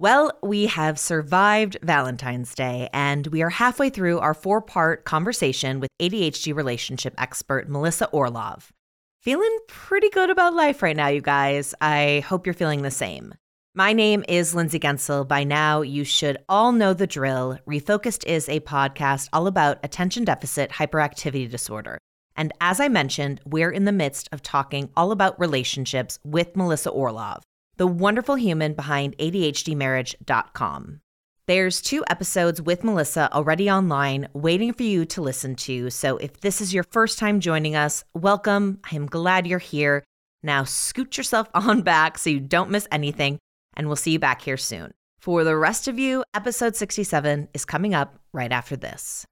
Well, we have survived Valentine's Day, and we are halfway through our four part conversation with ADHD relationship expert Melissa Orlov. Feeling pretty good about life right now, you guys. I hope you're feeling the same. My name is Lindsay Guentzel. By now, you should all know the drill. Refocused is a podcast all about attention deficit hyperactivity disorder. And as I mentioned, we're in the midst of talking all about relationships with Melissa Orlov the wonderful human behind ADHDmarriage.com. There's two episodes with Melissa already online waiting for you to listen to. So if this is your first time joining us, welcome. I am glad you're here. Now scoot yourself on back so you don't miss anything, and we'll see you back here soon. For the rest of you, episode 67 is coming up right after this.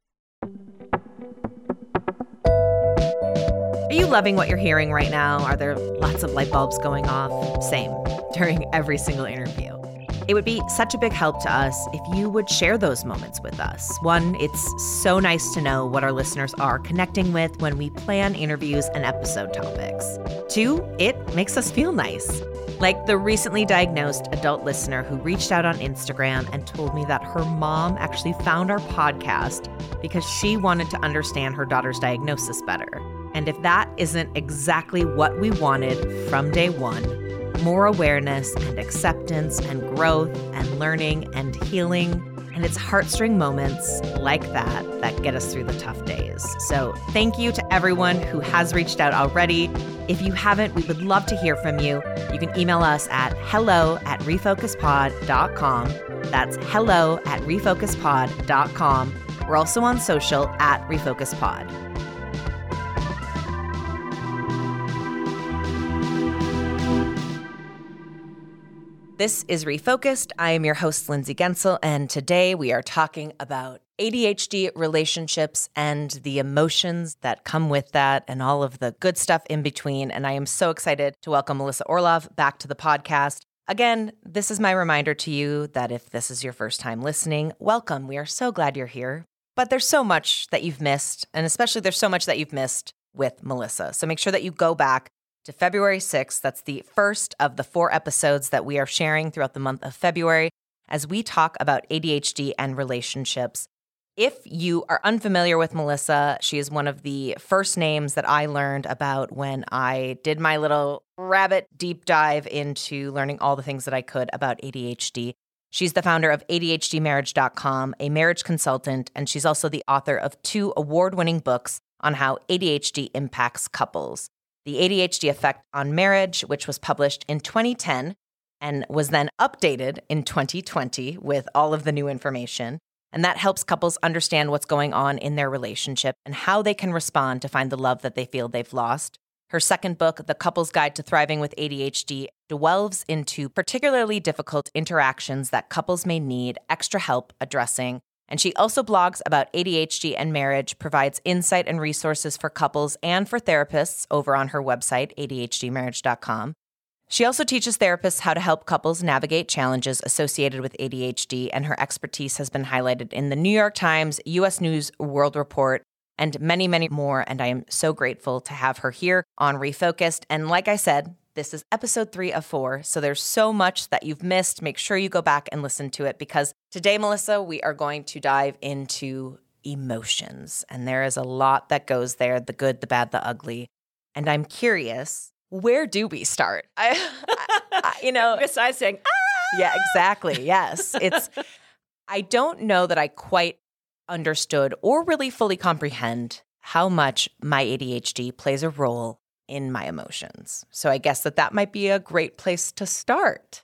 Are you loving what you're hearing right now? Are there lots of light bulbs going off? Same, during every single interview. It would be such a big help to us if you would share those moments with us. One, it's so nice to know what our listeners are connecting with when we plan interviews and episode topics. Two, it makes us feel nice. Like the recently diagnosed adult listener who reached out on Instagram and told me that her mom actually found our podcast because she wanted to understand her daughter's diagnosis better. And if that isn't exactly what we wanted from day one, more awareness and acceptance and growth and learning and healing. And it's heartstring moments like that that get us through the tough days. So, thank you to everyone who has reached out already. If you haven't, we would love to hear from you. You can email us at hello at refocusedpod.com. That's hello at refocusedpod.com. We're also on social at refocusedpod. This is Refocused. I am your host, Lindsay Guentzel, and today we are talking about ADHD relationships and the emotions that come with that and all of the good stuff in between. And I am so excited to welcome Melissa Orlov back to the podcast. Again, this is my reminder to you that if this is your first time listening, welcome. We are so glad you're here. But there's so much that you've missed, and especially there's so much that you've missed with Melissa. So make sure that you go back to February 6th. That's the first of the four episodes that we are sharing throughout the month of February as we talk about ADHD and relationships. If you are unfamiliar with Melissa, she is one of the first names that I learned about when I did my little rabbit deep dive into learning all the things that I could about ADHD. She's the founder of ADHDmarriage.com, a marriage consultant, and she's also the author of two award winning books on how ADHD impacts couples. The ADHD Effect on Marriage, which was published in 2010 and was then updated in 2020 with all of the new information. And that helps couples understand what's going on in their relationship and how they can respond to find the love that they feel they've lost. Her second book, The Couple's Guide to Thriving with ADHD, delves into particularly difficult interactions that couples may need extra help addressing and she also blogs about ADHD and marriage, provides insight and resources for couples and for therapists over on her website, ADHDmarriage.com. She also teaches therapists how to help couples navigate challenges associated with ADHD, and her expertise has been highlighted in the New York Times, US News World Report, and many, many more. And I am so grateful to have her here on Refocused. And like I said, this is episode three of four. So there's so much that you've missed. Make sure you go back and listen to it because today, Melissa, we are going to dive into emotions. And there is a lot that goes there the good, the bad, the ugly. And I'm curious, where do we start? I, I you know, besides saying, ah! yeah, exactly. Yes. It's, I don't know that I quite understood or really fully comprehend how much my ADHD plays a role in my emotions. So I guess that that might be a great place to start.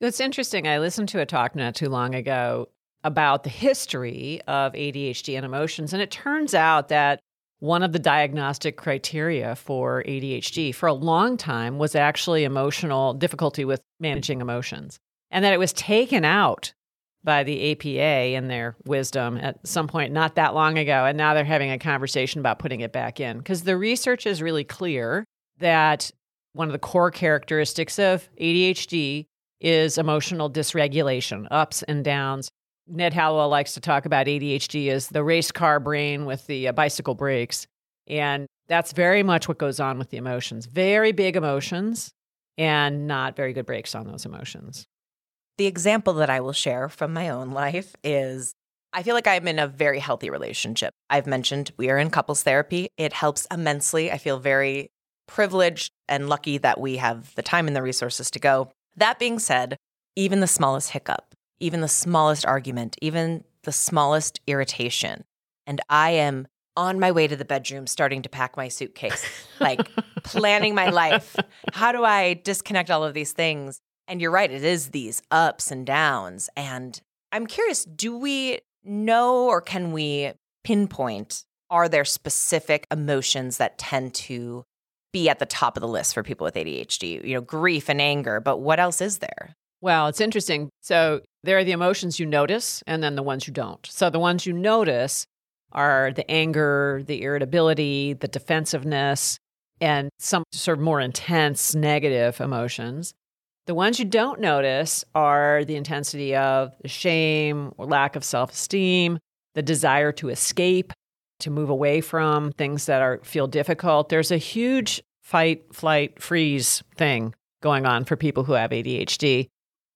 It's interesting. I listened to a talk not too long ago about the history of ADHD and emotions. And it turns out that one of the diagnostic criteria for ADHD for a long time was actually emotional difficulty with managing emotions, and that it was taken out by the APA in their wisdom at some point not that long ago. And now they're having a conversation about putting it back in because the research is really clear that one of the core characteristics of ADHD is emotional dysregulation, ups and downs. Ned Hallowell likes to talk about ADHD as the race car brain with the uh, bicycle brakes. And that's very much what goes on with the emotions. Very big emotions and not very good brakes on those emotions. The example that I will share from my own life is I feel like I'm in a very healthy relationship. I've mentioned we are in couples therapy. It helps immensely. I feel very privileged and lucky that we have the time and the resources to go. That being said, even the smallest hiccup, even the smallest argument, even the smallest irritation, and I am on my way to the bedroom starting to pack my suitcase, like planning my life. How do I disconnect all of these things? And you're right, it is these ups and downs. And I'm curious do we know or can we pinpoint are there specific emotions that tend to be at the top of the list for people with ADHD? You know, grief and anger, but what else is there? Well, it's interesting. So there are the emotions you notice and then the ones you don't. So the ones you notice are the anger, the irritability, the defensiveness, and some sort of more intense negative emotions. The ones you don't notice are the intensity of the shame or lack of self esteem, the desire to escape, to move away from things that are feel difficult. There's a huge fight, flight, freeze thing going on for people who have ADHD.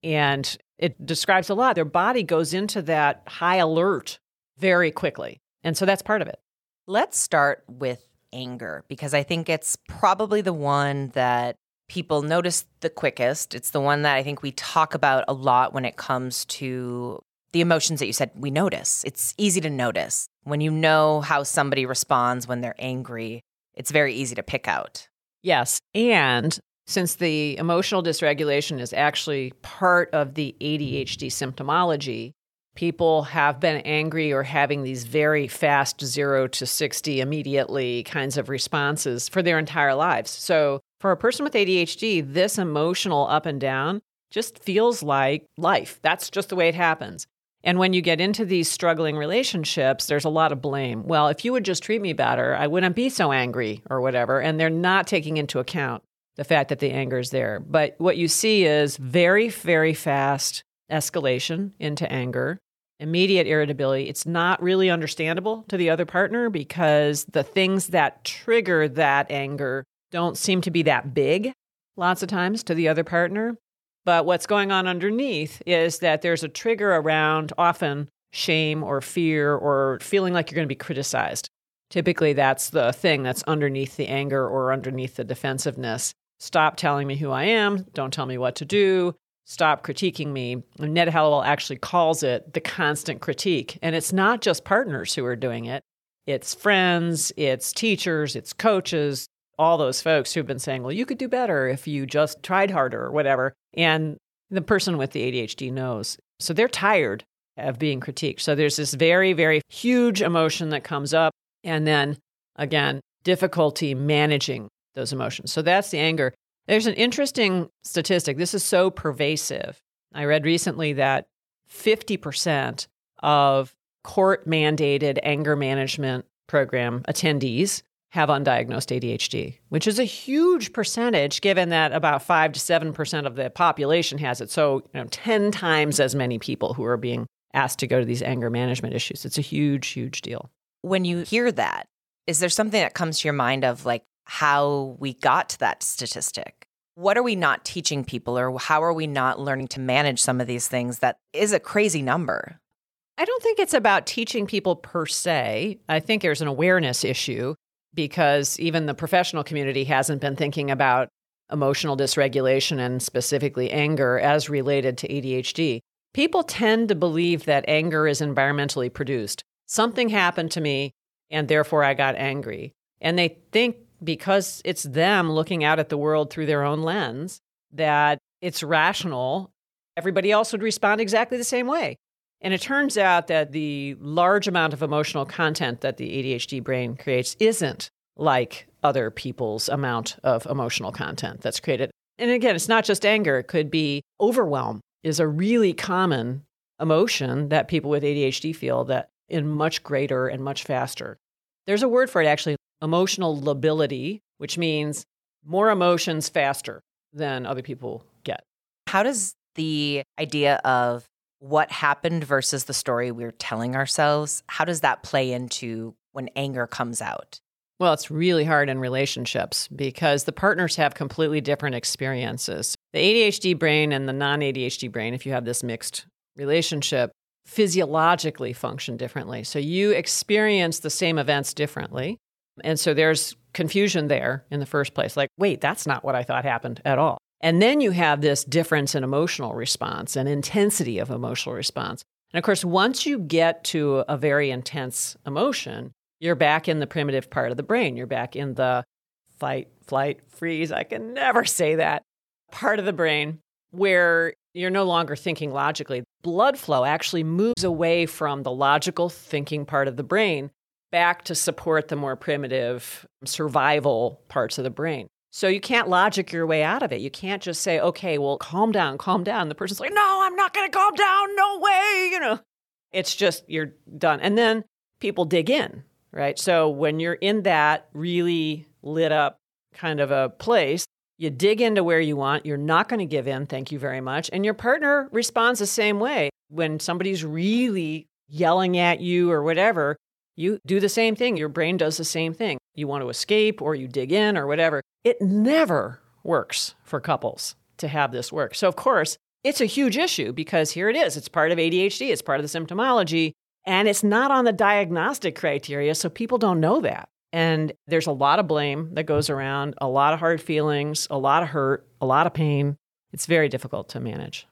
And it describes a lot. Their body goes into that high alert very quickly. And so that's part of it. Let's start with anger because I think it's probably the one that people notice the quickest. It's the one that I think we talk about a lot when it comes to the emotions that you said we notice. It's easy to notice. When you know how somebody responds when they're angry, it's very easy to pick out. Yes. And since the emotional dysregulation is actually part of the ADHD symptomology, people have been angry or having these very fast zero to 60 immediately kinds of responses for their entire lives. So, for a person with ADHD, this emotional up and down just feels like life. That's just the way it happens. And when you get into these struggling relationships, there's a lot of blame. Well, if you would just treat me better, I wouldn't be so angry or whatever. And they're not taking into account the fact that the anger is there. But what you see is very, very fast escalation into anger immediate irritability, it's not really understandable to the other partner because the things that trigger that anger don't seem to be that big lots of times to the other partner. But what's going on underneath is that there's a trigger around often shame or fear or feeling like you're going to be criticized. Typically, that's the thing that's underneath the anger or underneath the defensiveness. Stop telling me who I am. Don't tell me what to do stop critiquing me. Ned Hallowell actually calls it the constant critique. And it's not just partners who are doing it, it's friends, it's teachers, it's coaches, all those folks who've been saying, well, you could do better if you just tried harder or whatever. And the person with the ADHD knows. So they're tired of being critiqued. So there's this very, very huge emotion that comes up. And then again, difficulty managing those emotions. So that's the anger. There's an interesting statistic. This is so pervasive. I read recently that 50% of court mandated anger management program attendees have undiagnosed ADHD, which is a huge percentage given that about 5 to 7% of the population has it. So, you know, 10 times as many people who are being asked to go to these anger management issues. It's a huge, huge deal. When you hear that, is there something that comes to your mind of like how we got to that statistic. What are we not teaching people, or how are we not learning to manage some of these things that is a crazy number? I don't think it's about teaching people per se. I think there's an awareness issue because even the professional community hasn't been thinking about emotional dysregulation and specifically anger as related to ADHD. People tend to believe that anger is environmentally produced. Something happened to me and therefore I got angry. And they think because it's them looking out at the world through their own lens, that it's rational. Everybody else would respond exactly the same way. And it turns out that the large amount of emotional content that the ADHD brain creates isn't like other people's amount of emotional content that's created. And again, it's not just anger, it could be overwhelm is a really common emotion that people with ADHD feel that in much greater and much faster. There's a word for it actually, emotional lability, which means more emotions faster than other people get. How does the idea of what happened versus the story we're telling ourselves, how does that play into when anger comes out? Well, it's really hard in relationships because the partners have completely different experiences. The ADHD brain and the non ADHD brain, if you have this mixed relationship, physiologically function differently. So you experience the same events differently. And so there's confusion there in the first place. Like, wait, that's not what I thought happened at all. And then you have this difference in emotional response and intensity of emotional response. And of course, once you get to a very intense emotion, you're back in the primitive part of the brain. You're back in the fight, flight, freeze. I can never say that part of the brain where you're no longer thinking logically. Blood flow actually moves away from the logical thinking part of the brain back to support the more primitive survival parts of the brain. So you can't logic your way out of it. You can't just say, okay, well, calm down, calm down. The person's like, no, I'm not going to calm down. No way. You know, it's just you're done. And then people dig in right? So when you're in that really lit up kind of a place, you dig into where you want. You're not going to give in. Thank you very much. And your partner responds the same way. When somebody's really yelling at you or whatever, you do the same thing. Your brain does the same thing. You want to escape or you dig in or whatever. It never works for couples to have this work. So, of course, it's a huge issue because here it is. It's part of ADHD, it's part of the symptomology. And it's not on the diagnostic criteria, so people don't know that. And there's a lot of blame that goes around, a lot of hard feelings, a lot of hurt, a lot of pain. It's very difficult to manage.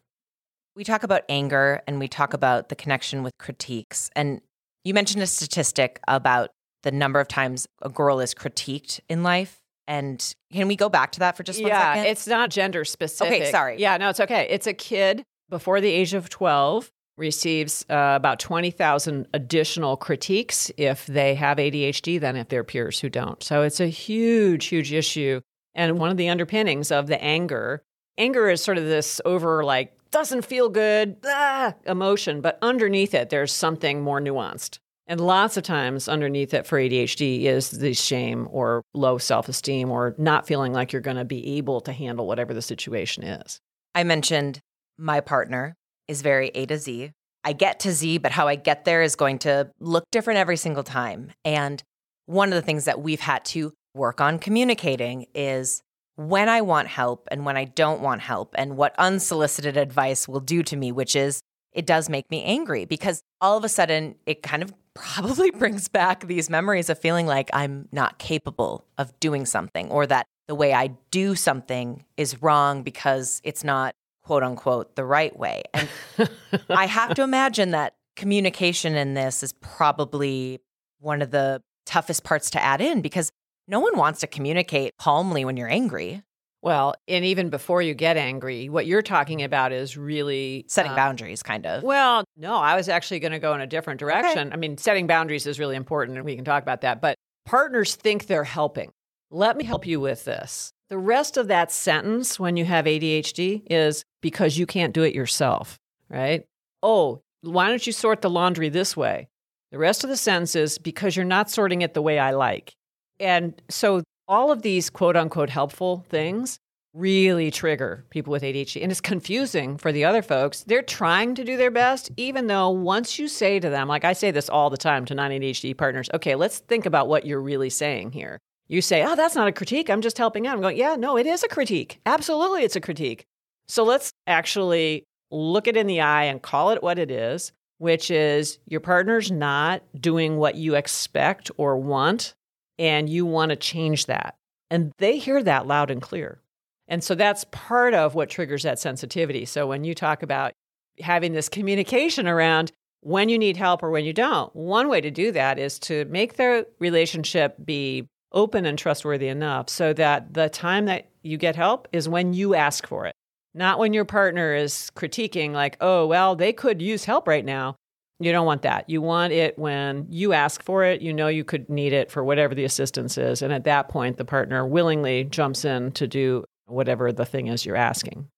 We talk about anger and we talk about the connection with critiques. And you mentioned a statistic about the number of times a girl is critiqued in life. And can we go back to that for just one yeah, second? it's not gender specific. Okay, sorry. Yeah, no, it's okay. It's a kid before the age of 12 receives uh, about 20,000 additional critiques if they have ADHD than if they're peers who don't. So it's a huge, huge issue. And one of the underpinnings of the anger, anger is sort of this over like, doesn't feel good ah, emotion, but underneath it, there's something more nuanced. And lots of times underneath it for ADHD is the shame or low self esteem or not feeling like you're going to be able to handle whatever the situation is. I mentioned my partner is very A to Z. I get to Z, but how I get there is going to look different every single time. And one of the things that we've had to work on communicating is when I want help and when I don't want help, and what unsolicited advice will do to me, which is it does make me angry because all of a sudden it kind of probably brings back these memories of feeling like I'm not capable of doing something or that the way I do something is wrong because it's not quote unquote the right way. And I have to imagine that communication in this is probably one of the toughest parts to add in because no one wants to communicate calmly when you're angry. Well, and even before you get angry, what you're talking about is really setting um, boundaries, kind of. Well, no, I was actually going to go in a different direction. Okay. I mean, setting boundaries is really important, and we can talk about that. But partners think they're helping. Let me help you with this. The rest of that sentence when you have ADHD is because you can't do it yourself, right? Oh, why don't you sort the laundry this way? The rest of the sentence is because you're not sorting it the way I like. And so all of these quote unquote helpful things really trigger people with ADHD. And it's confusing for the other folks. They're trying to do their best, even though once you say to them, like I say this all the time to non ADHD partners, okay, let's think about what you're really saying here. You say, oh, that's not a critique. I'm just helping out. I'm going, yeah, no, it is a critique. Absolutely, it's a critique. So let's actually look it in the eye and call it what it is, which is your partner's not doing what you expect or want, and you want to change that. And they hear that loud and clear. And so that's part of what triggers that sensitivity. So when you talk about having this communication around when you need help or when you don't, one way to do that is to make the relationship be open and trustworthy enough so that the time that you get help is when you ask for it, not when your partner is critiquing, like, oh, well, they could use help right now. You don't want that. You want it when you ask for it, you know you could need it for whatever the assistance is. And at that point, the partner willingly jumps in to do whatever the thing is you're asking.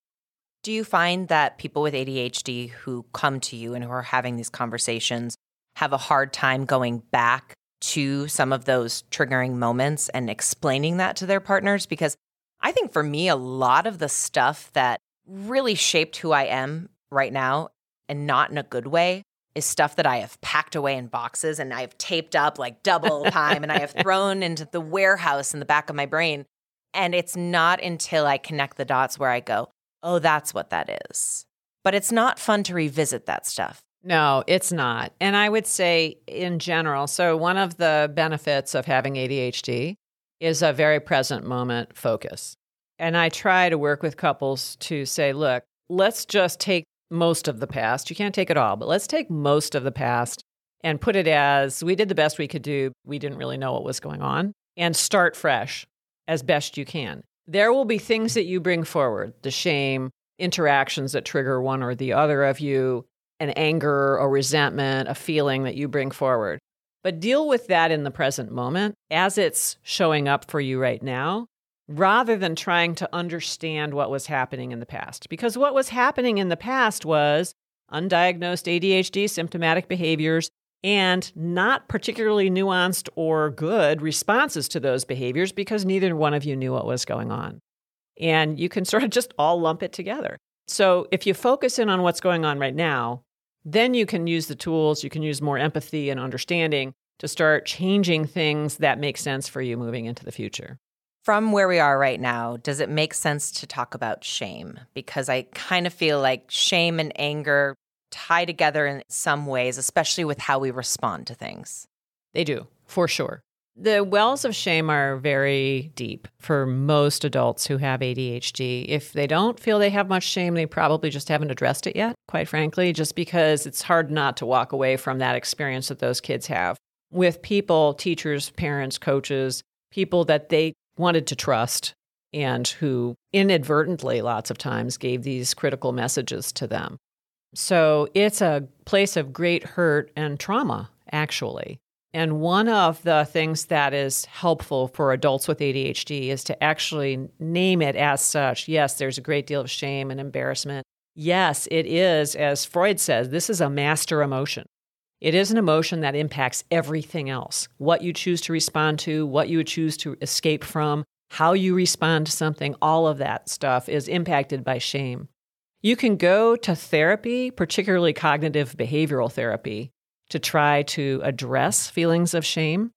Do you find that people with ADHD who come to you and who are having these conversations have a hard time going back to some of those triggering moments and explaining that to their partners because I think for me, a lot of the stuff that really shaped who I am right now and not in a good way is stuff that I have packed away in boxes and I've taped up like double time and I have thrown into the warehouse in the back of my brain. And it's not until I connect the dots where I go, oh, that's what that is. But it's not fun to revisit that stuff. No, it's not. And I would say in general, so one of the benefits of having ADHD is a very present moment focus. And I try to work with couples to say, look, let's just take most of the past. You can't take it all, but let's take most of the past and put it as we did the best we could do. We didn't really know what was going on and start fresh as best you can. There will be things that you bring forward the shame, interactions that trigger one or the other of you, an anger or resentment, a feeling that you bring forward. But deal with that in the present moment as it's showing up for you right now, rather than trying to understand what was happening in the past. Because what was happening in the past was undiagnosed ADHD symptomatic behaviors and not particularly nuanced or good responses to those behaviors because neither one of you knew what was going on. And you can sort of just all lump it together. So if you focus in on what's going on right now, then you can use the tools, you can use more empathy and understanding to start changing things that make sense for you moving into the future. From where we are right now, does it make sense to talk about shame? Because I kind of feel like shame and anger tie together in some ways, especially with how we respond to things. They do, for sure. The wells of shame are very deep for most adults who have ADHD. If they don't feel they have much shame, they probably just haven't addressed it yet, quite frankly, just because it's hard not to walk away from that experience that those kids have with people, teachers, parents, coaches, people that they wanted to trust and who inadvertently, lots of times, gave these critical messages to them. So it's a place of great hurt and trauma, actually. And one of the things that is helpful for adults with ADHD is to actually name it as such. Yes, there's a great deal of shame and embarrassment. Yes, it is, as Freud says, this is a master emotion. It is an emotion that impacts everything else what you choose to respond to, what you choose to escape from, how you respond to something, all of that stuff is impacted by shame. You can go to therapy, particularly cognitive behavioral therapy, to try to address feelings of shame.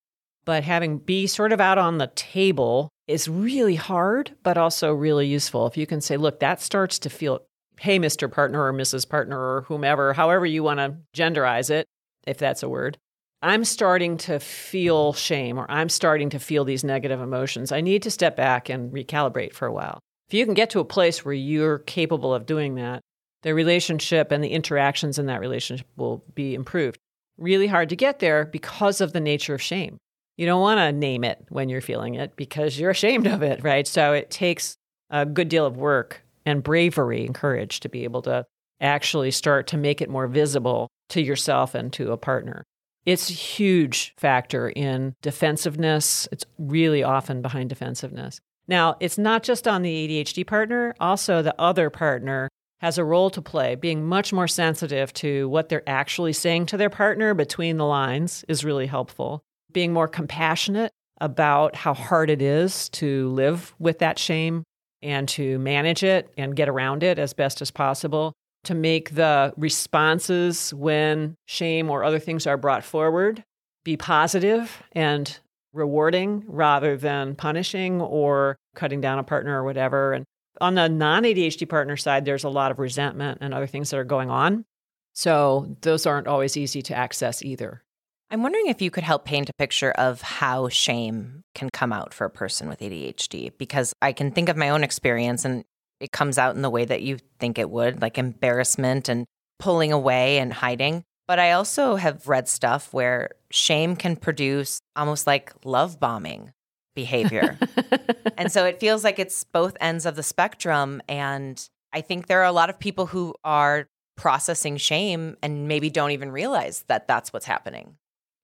But having be sort of out on the table is really hard, but also really useful. If you can say, look, that starts to feel, hey, Mr. Partner or Mrs. Partner or whomever, however you want to genderize it, if that's a word, I'm starting to feel mm-hmm. shame or I'm starting to feel these negative emotions. I need to step back and recalibrate for a while. If you can get to a place where you're capable of doing that, the relationship and the interactions in that relationship will be improved really hard to get there because of the nature of shame. You don't want to name it when you're feeling it because you're ashamed of it, right? So it takes a good deal of work and bravery and courage to be able to actually start to make it more visible to yourself and to a partner. It's a huge factor in defensiveness. It's really often behind defensiveness. Now, it's not just on the ADHD partner, also the other partner has a role to play. Being much more sensitive to what they're actually saying to their partner between the lines is really helpful. Being more compassionate about how hard it is to live with that shame and to manage it and get around it as best as possible. To make the responses when shame or other things are brought forward be positive and rewarding rather than punishing or cutting down a partner or whatever. And on the non ADHD partner side, there's a lot of resentment and other things that are going on. So those aren't always easy to access either. I'm wondering if you could help paint a picture of how shame can come out for a person with ADHD, because I can think of my own experience and it comes out in the way that you think it would, like embarrassment and pulling away and hiding. But I also have read stuff where shame can produce almost like love bombing behavior. and so it feels like it's both ends of the spectrum. And I think there are a lot of people who are processing shame and maybe don't even realize that that's what's happening.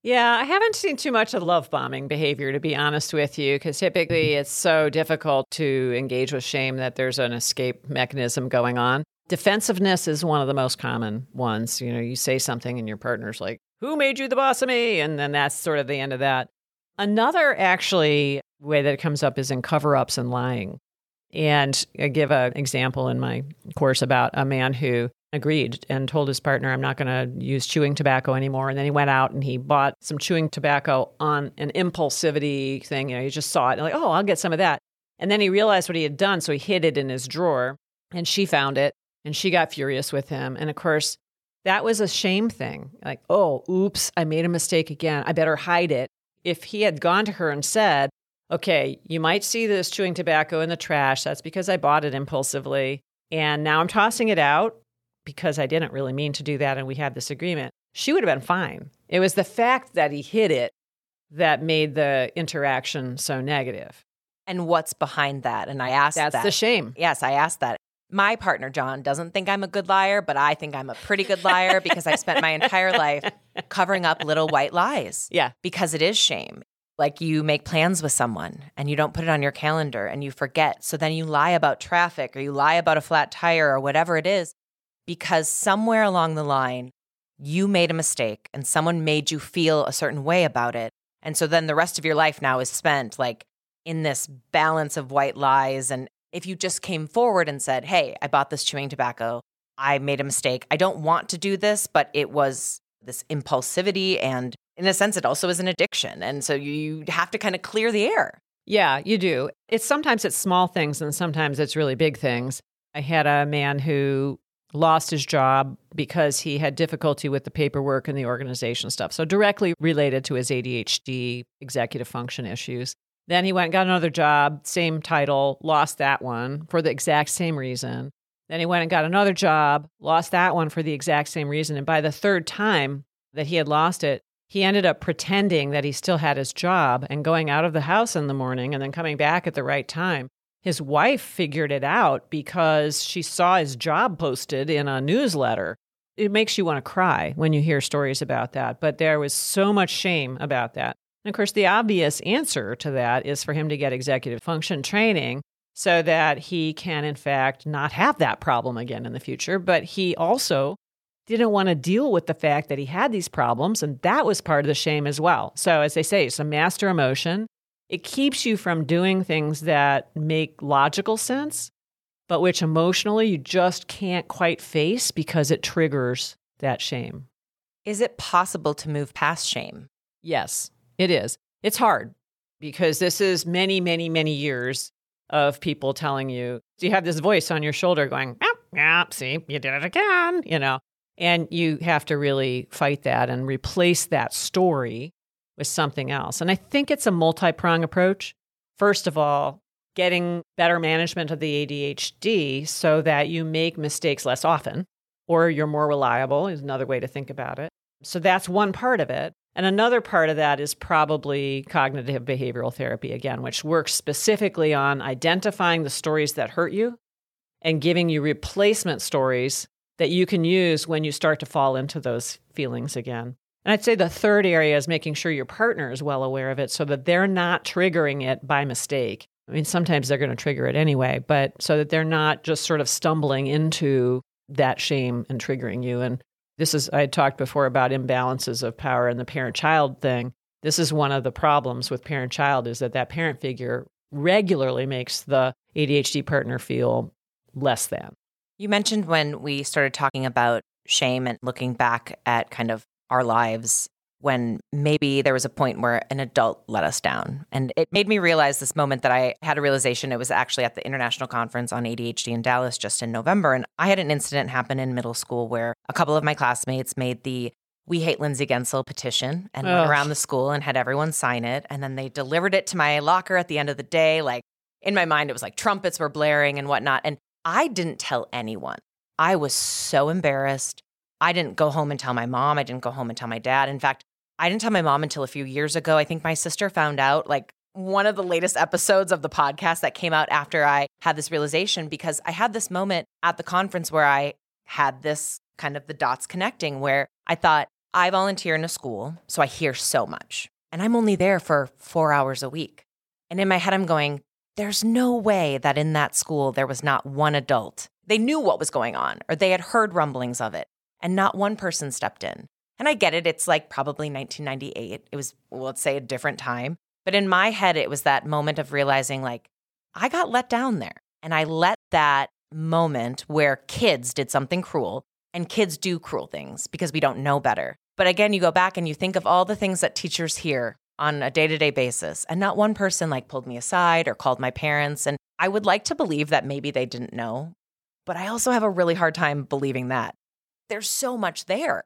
Yeah, I haven't seen too much of love bombing behavior, to be honest with you, because typically mm-hmm. it's so difficult to engage with shame that there's an escape mechanism going on. Defensiveness is one of the most common ones. You know, you say something and your partner's like, Who made you the boss of me? And then that's sort of the end of that. Another actually way that it comes up is in cover ups and lying. And I give an example in my course about a man who agreed and told his partner, I'm not going to use chewing tobacco anymore. And then he went out and he bought some chewing tobacco on an impulsivity thing. You know, he just saw it and like, oh, I'll get some of that. And then he realized what he had done. So he hid it in his drawer and she found it and she got furious with him. And of course, that was a shame thing. Like, oh, oops, I made a mistake again. I better hide it. If he had gone to her and said, okay, you might see this chewing tobacco in the trash. That's because I bought it impulsively. And now I'm tossing it out because I didn't really mean to do that. And we had this agreement. She would have been fine. It was the fact that he hid it that made the interaction so negative. And what's behind that? And I asked That's that. the shame. Yes, I asked that. My partner, John, doesn't think I'm a good liar, but I think I'm a pretty good liar because I've spent my entire life covering up little white lies. Yeah. Because it is shame. Like you make plans with someone and you don't put it on your calendar and you forget. So then you lie about traffic or you lie about a flat tire or whatever it is because somewhere along the line, you made a mistake and someone made you feel a certain way about it. And so then the rest of your life now is spent like in this balance of white lies and if you just came forward and said, Hey, I bought this chewing tobacco. I made a mistake. I don't want to do this, but it was this impulsivity. And in a sense, it also is an addiction. And so you have to kind of clear the air. Yeah, you do. It's sometimes it's small things and sometimes it's really big things. I had a man who lost his job because he had difficulty with the paperwork and the organization stuff. So directly related to his ADHD executive function issues. Then he went and got another job, same title, lost that one for the exact same reason. Then he went and got another job, lost that one for the exact same reason. And by the third time that he had lost it, he ended up pretending that he still had his job and going out of the house in the morning and then coming back at the right time. His wife figured it out because she saw his job posted in a newsletter. It makes you want to cry when you hear stories about that, but there was so much shame about that. And of course, the obvious answer to that is for him to get executive function training so that he can, in fact, not have that problem again in the future. But he also didn't want to deal with the fact that he had these problems. And that was part of the shame as well. So, as they say, it's a master emotion. It keeps you from doing things that make logical sense, but which emotionally you just can't quite face because it triggers that shame. Is it possible to move past shame? Yes. It is. It's hard because this is many, many, many years of people telling you, you have this voice on your shoulder going, yeah, yeah, see, you did it again, you know, and you have to really fight that and replace that story with something else. And I think it's a multi prong approach. First of all, getting better management of the ADHD so that you make mistakes less often or you're more reliable is another way to think about it. So that's one part of it. And another part of that is probably cognitive behavioral therapy, again, which works specifically on identifying the stories that hurt you and giving you replacement stories that you can use when you start to fall into those feelings again. And I'd say the third area is making sure your partner is well aware of it so that they're not triggering it by mistake. I mean, sometimes they're going to trigger it anyway, but so that they're not just sort of stumbling into that shame and triggering you. And this is, I had talked before about imbalances of power and the parent child thing. This is one of the problems with parent child is that that parent figure regularly makes the ADHD partner feel less than. You mentioned when we started talking about shame and looking back at kind of our lives when maybe there was a point where an adult let us down. And it made me realize this moment that I had a realization. It was actually at the International Conference on ADHD in Dallas just in November. And I had an incident happen in middle school where a couple of my classmates made the We Hate Lindsay Guentzel petition and Ugh. went around the school and had everyone sign it. And then they delivered it to my locker at the end of the day. Like in my mind, it was like trumpets were blaring and whatnot. And I didn't tell anyone. I was so embarrassed. I didn't go home and tell my mom. I didn't go home and tell my dad. In fact, I didn't tell my mom until a few years ago. I think my sister found out like one of the latest episodes of the podcast that came out after I had this realization because I had this moment at the conference where I had this kind of the dots connecting where I thought, I volunteer in a school, so I hear so much. And I'm only there for four hours a week. And in my head, I'm going, there's no way that in that school there was not one adult. They knew what was going on, or they had heard rumblings of it, and not one person stepped in. And I get it, it's like probably 1998. It was, well, let's say, a different time. But in my head, it was that moment of realizing, like, I got let down there. And I let that moment where kids did something cruel And kids do cruel things because we don't know better. But again, you go back and you think of all the things that teachers hear on a day to day basis. And not one person like pulled me aside or called my parents. And I would like to believe that maybe they didn't know. But I also have a really hard time believing that. There's so much there.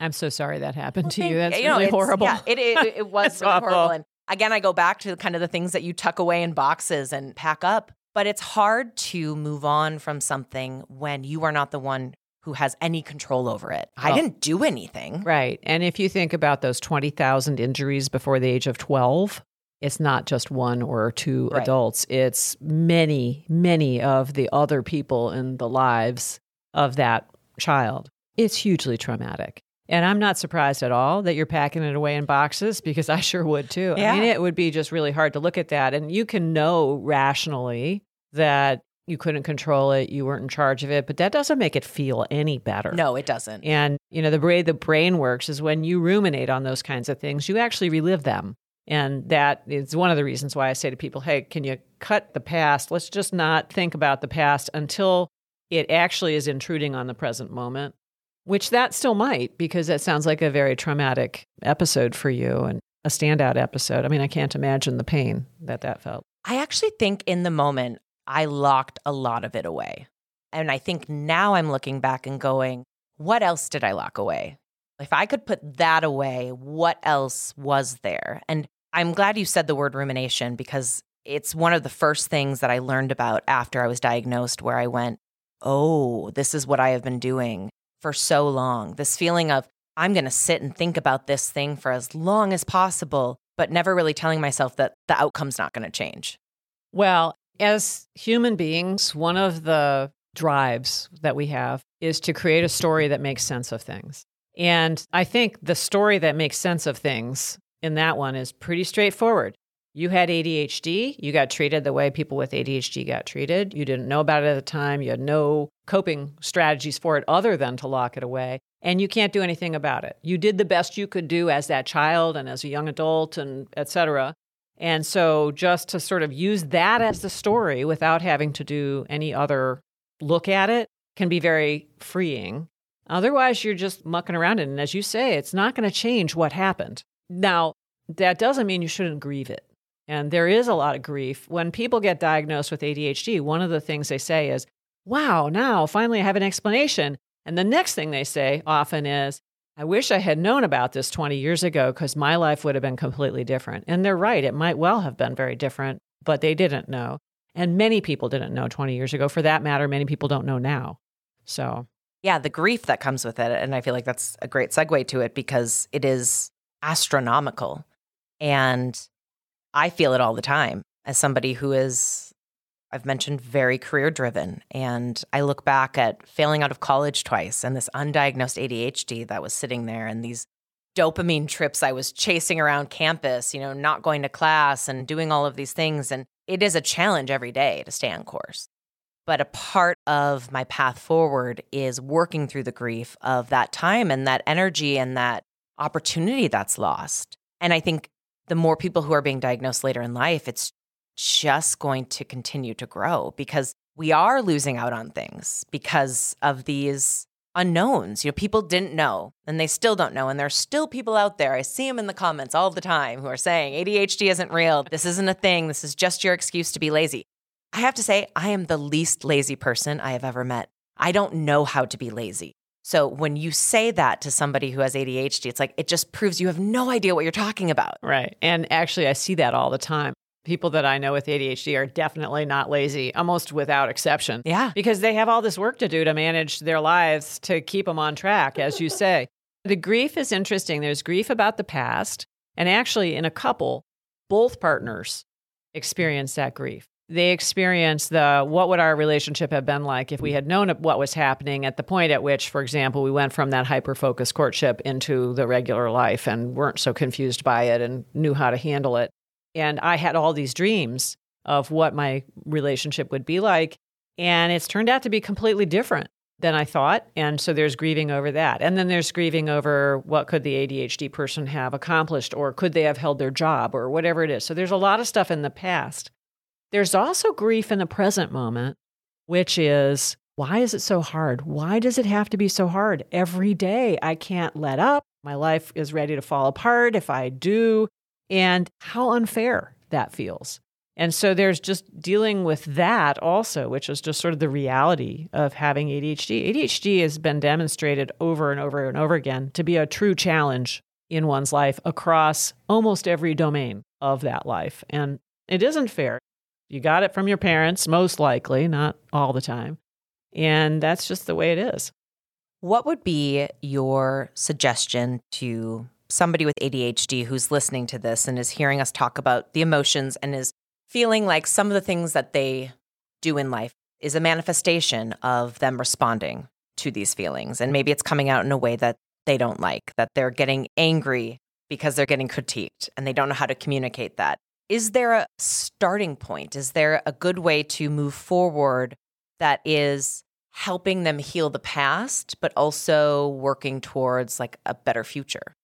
I'm so sorry that happened Well, to you. That's you really horrible. Yeah, it, it, it was really horrible. And again, I go back to kind of the things that you tuck away in boxes and pack up. But it's hard to move on from something when you are not the one who has any control over it. I Oh. didn't do anything. Right. And if you think about those 20,000 injuries before the age of 12, it's not just one or two Right. adults, it's many, many of the other people in the lives of that child. It's hugely traumatic. And I'm not surprised at all that you're packing it away in boxes because I sure would too. Yeah. I mean, it would be just really hard to look at that. And you can know rationally that you couldn't control it, you weren't in charge of it, but that doesn't make it feel any better. No, it doesn't. And, you know, the way the brain works is when you ruminate on those kinds of things, you actually relive them. And that is one of the reasons why I say to people, hey, can you cut the past? Let's just not think about the past until it actually is intruding on the present moment, which that still might, because that sounds like a very traumatic episode for you and a standout episode. I mean, I can't imagine the pain that that felt. I actually think in the moment, I locked a lot of it away. And I think now I'm looking back and going, what else did I lock away? If I could put that away, what else was there? And I'm glad you said the word rumination because it's one of the first things that I learned about after I was diagnosed, where I went, oh, this is what I have been doing for so long. This feeling of, I'm going to sit and think about this thing for as long as possible, but never really telling myself that the outcome's not going to change. Well, as human beings, one of the drives that we have is to create a story that makes sense of things. And I think the story that makes sense of things in that one is pretty straightforward. You had ADHD, you got treated the way people with ADHD got treated. You didn't know about it at the time, you had no coping strategies for it other than to lock it away, and you can't do anything about it. You did the best you could do as that child and as a young adult and et cetera. And so just to sort of use that as the story without having to do any other look at it can be very freeing. Otherwise, you're just mucking around. And as you say, it's not going to change what happened. Now, that doesn't mean you shouldn't grieve it. And there is a lot of grief. When people get diagnosed with ADHD, one of the things they say is, wow, now finally I have an explanation. And the next thing they say often is, I wish I had known about this 20 years ago because my life would have been completely different. And they're right. It might well have been very different, but they didn't know. And many people didn't know 20 years ago. For that matter, many people don't know now. So, Yeah, the grief that comes with it. And I feel like that's a great segue to it because it is astronomical. And I feel it all the time as somebody who is, I've mentioned, very career driven. And I look back at failing out of college twice and this undiagnosed ADHD that was sitting there and these dopamine trips I was chasing around campus, you know, not going to class and doing all of these things. And it is a challenge every day to stay on course. But a part of my path forward is working through the grief of that time and that energy and that opportunity that's lost. And I think the more people who are being diagnosed later in life, it's just going to continue to grow because we are losing out on things because of these unknowns. You know, people didn't know and they still don't know. And there are still people out there. I see them in the comments all the time who are saying ADHD isn't real. This isn't a thing. This is just your excuse to be lazy. I have to say, I am the least lazy person I have ever met. I don't know how to be lazy. So when you say that to somebody who has ADHD, it's like it just proves you have no idea what you're talking about. right. And actually, I see that all the time. People that I know with ADHD are definitely not lazy, almost without exception. Yeah. because they have all this work to do to manage their lives to keep them on track, as you say. The grief is interesting. There's grief about the past. And actually, in a couple, both partners experience that grief. They experience the what would our relationship have been like if we had known what was happening at the point at which, for example, we went from that hyper focused courtship into the regular life and weren't so confused by it and knew how to handle it. And I had all these dreams of what my relationship would be like. And it's turned out to be completely different than I thought. And so there's grieving over that. And then there's grieving over what could the ADHD person have accomplished or could they have held their job or whatever it is. So there's a lot of stuff in the past. There's also grief in the present moment, which is Why is it so hard? Why does it have to be so hard? Every day I can't let up. My life is ready to fall apart if I do. And how unfair that feels. And so there's just dealing with that also, which is just sort of the reality of having ADHD. ADHD has been demonstrated over and over and over again to be a true challenge in one's life across almost every domain of that life. And it isn't fair. You got it from your parents, most likely, not all the time. And that's just the way it is. What would be your suggestion to somebody with ADHD who's listening to this and is hearing us talk about the emotions and is feeling like some of the things that they do in life is a manifestation of them responding to these feelings. And maybe it's coming out in a way that they don't like, that they're getting angry because they're getting critiqued and they don't know how to communicate that. Is there a starting point? Is there a good way to move forward that is helping them heal the past, but also working towards like a better future?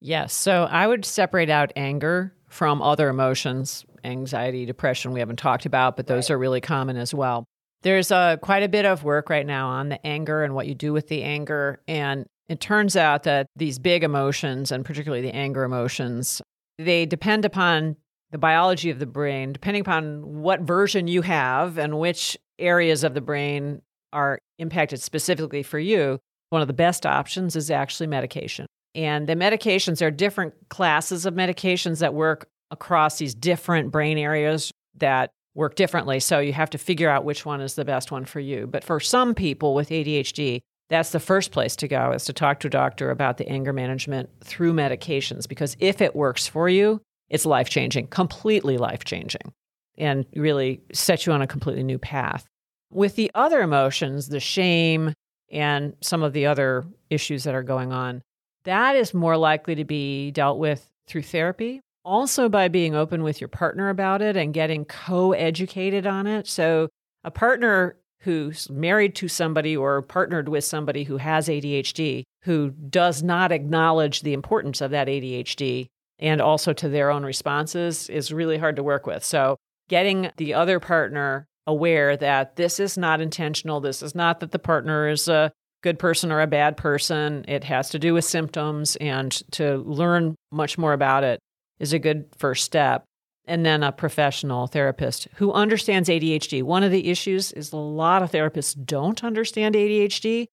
Yes. So I would separate out anger from other emotions anxiety, depression we haven't talked about, but those right. are really common as well. There's uh, quite a bit of work right now on the anger and what you do with the anger. And it turns out that these big emotions, and particularly the anger emotions, they depend upon the biology of the brain, depending upon what version you have and which areas of the brain are impacted specifically for you. One of the best options is actually medication. And the medications are different classes of medications that work across these different brain areas that work differently. So you have to figure out which one is the best one for you. But for some people with ADHD, that's the first place to go is to talk to a doctor about the anger management through medications because if it works for you, it's life changing, completely life changing, and really set you on a completely new path. With the other emotions, the shame and some of the other issues that are going on, that is more likely to be dealt with through therapy also by being open with your partner about it and getting co educated on it. So, a partner who's married to somebody or partnered with somebody who has ADHD who does not acknowledge the importance of that ADHD and also to their own responses is really hard to work with. So, getting the other partner aware that this is not intentional, this is not that the partner is a good person or a bad person, it has to do with symptoms, and to learn much more about it is a good first step. And then a professional therapist who understands ADHD. One of the issues is a lot of therapists don't understand ADHD.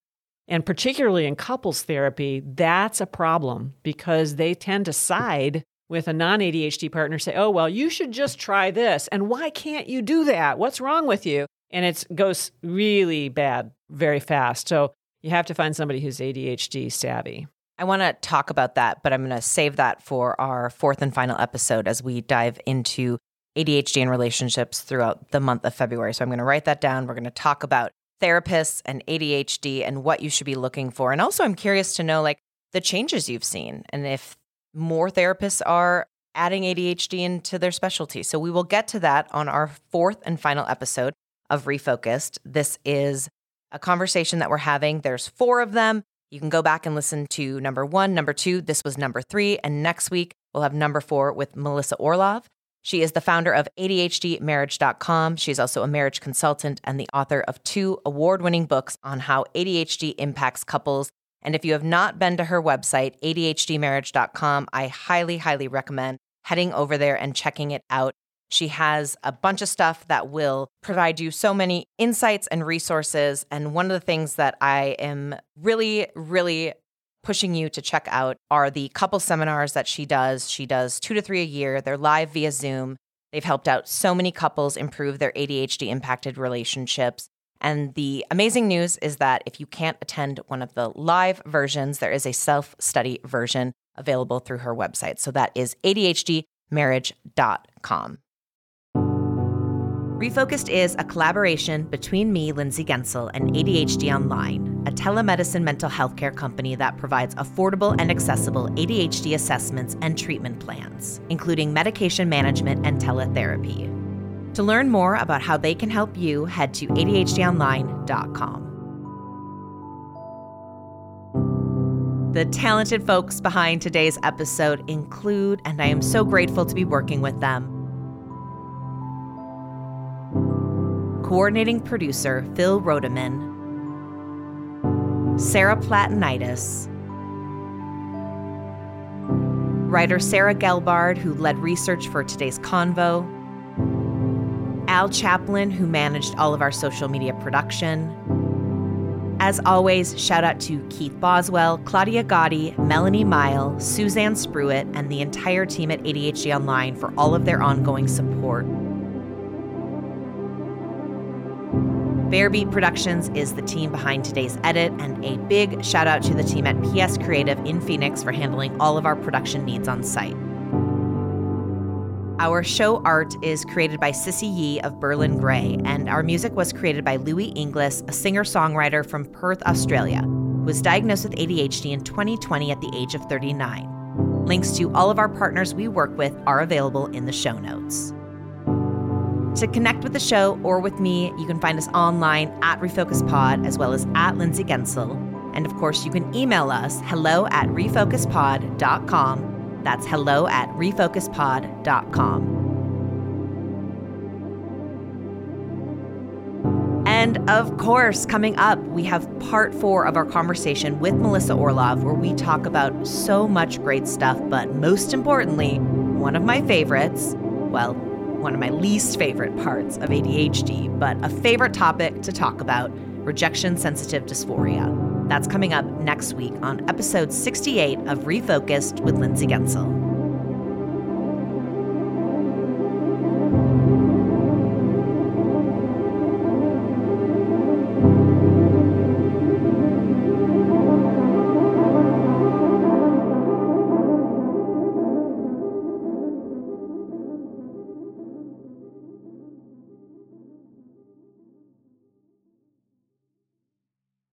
And particularly in couples therapy, that's a problem because they tend to side with a non ADHD partner, say, oh, well, you should just try this. And why can't you do that? What's wrong with you? And it goes really bad very fast. So you have to find somebody who's ADHD savvy. I want to talk about that, but I'm going to save that for our fourth and final episode as we dive into ADHD and relationships throughout the month of February. So I'm going to write that down. We're going to talk about therapists and ADHD and what you should be looking for. And also, I'm curious to know like the changes you've seen and if more therapists are adding ADHD into their specialty. So we will get to that on our fourth and final episode of Refocused. This is a conversation that we're having. There's four of them. You can go back and listen to number one, number two. This was number three. And next week, we'll have number four with Melissa Orlov. She is the founder of ADHDmarriage.com. She's also a marriage consultant and the author of two award winning books on how ADHD impacts couples. And if you have not been to her website, ADHDmarriage.com, I highly, highly recommend heading over there and checking it out. She has a bunch of stuff that will provide you so many insights and resources. And one of the things that I am really, really pushing you to check out are the couple seminars that she does. She does two to three a year, they're live via Zoom. They've helped out so many couples improve their ADHD impacted relationships. And the amazing news is that if you can't attend one of the live versions, there is a self study version available through her website. So that is ADHDmarriage.com. Refocused is a collaboration between me, Lindsay Guentzel, and ADHD Online, a telemedicine mental health care company that provides affordable and accessible ADHD assessments and treatment plans, including medication management and teletherapy. To learn more about how they can help you, head to ADHDonline.com. The talented folks behind today's episode include, and I am so grateful to be working with them, coordinating producer Phil Rodeman, Sarah Platinitis, writer Sarah Gelbard, who led research for today's convo, Al Chaplin, who managed all of our social media production. As always, shout out to Keith Boswell, Claudia Gotti, Melanie Mile, Suzanne Spruitt, and the entire team at ADHD Online for all of their ongoing support. Bearbeat Productions is the team behind today's edit, and a big shout out to the team at PS Creative in Phoenix for handling all of our production needs on site. Our show art is created by Sissy Yee of Berlin Grey, and our music was created by Louis Inglis, a singer songwriter from Perth, Australia, who was diagnosed with ADHD in 2020 at the age of 39. Links to all of our partners we work with are available in the show notes. To connect with the show or with me, you can find us online at RefocusedPod as well as at Lindsay Guentzel. And of course, you can email us hello at refocusedpod.com that's hello at refocusedpod.com. And of course, coming up, we have part four of our conversation with Melissa Orlov, where we talk about so much great stuff, but most importantly, one of my favorites, well, one of my least favorite parts of ADHD, but a favorite topic to talk about rejection sensitive dysphoria. That's coming up next week on episode 68 of Refocused with Lindsay Guentzel.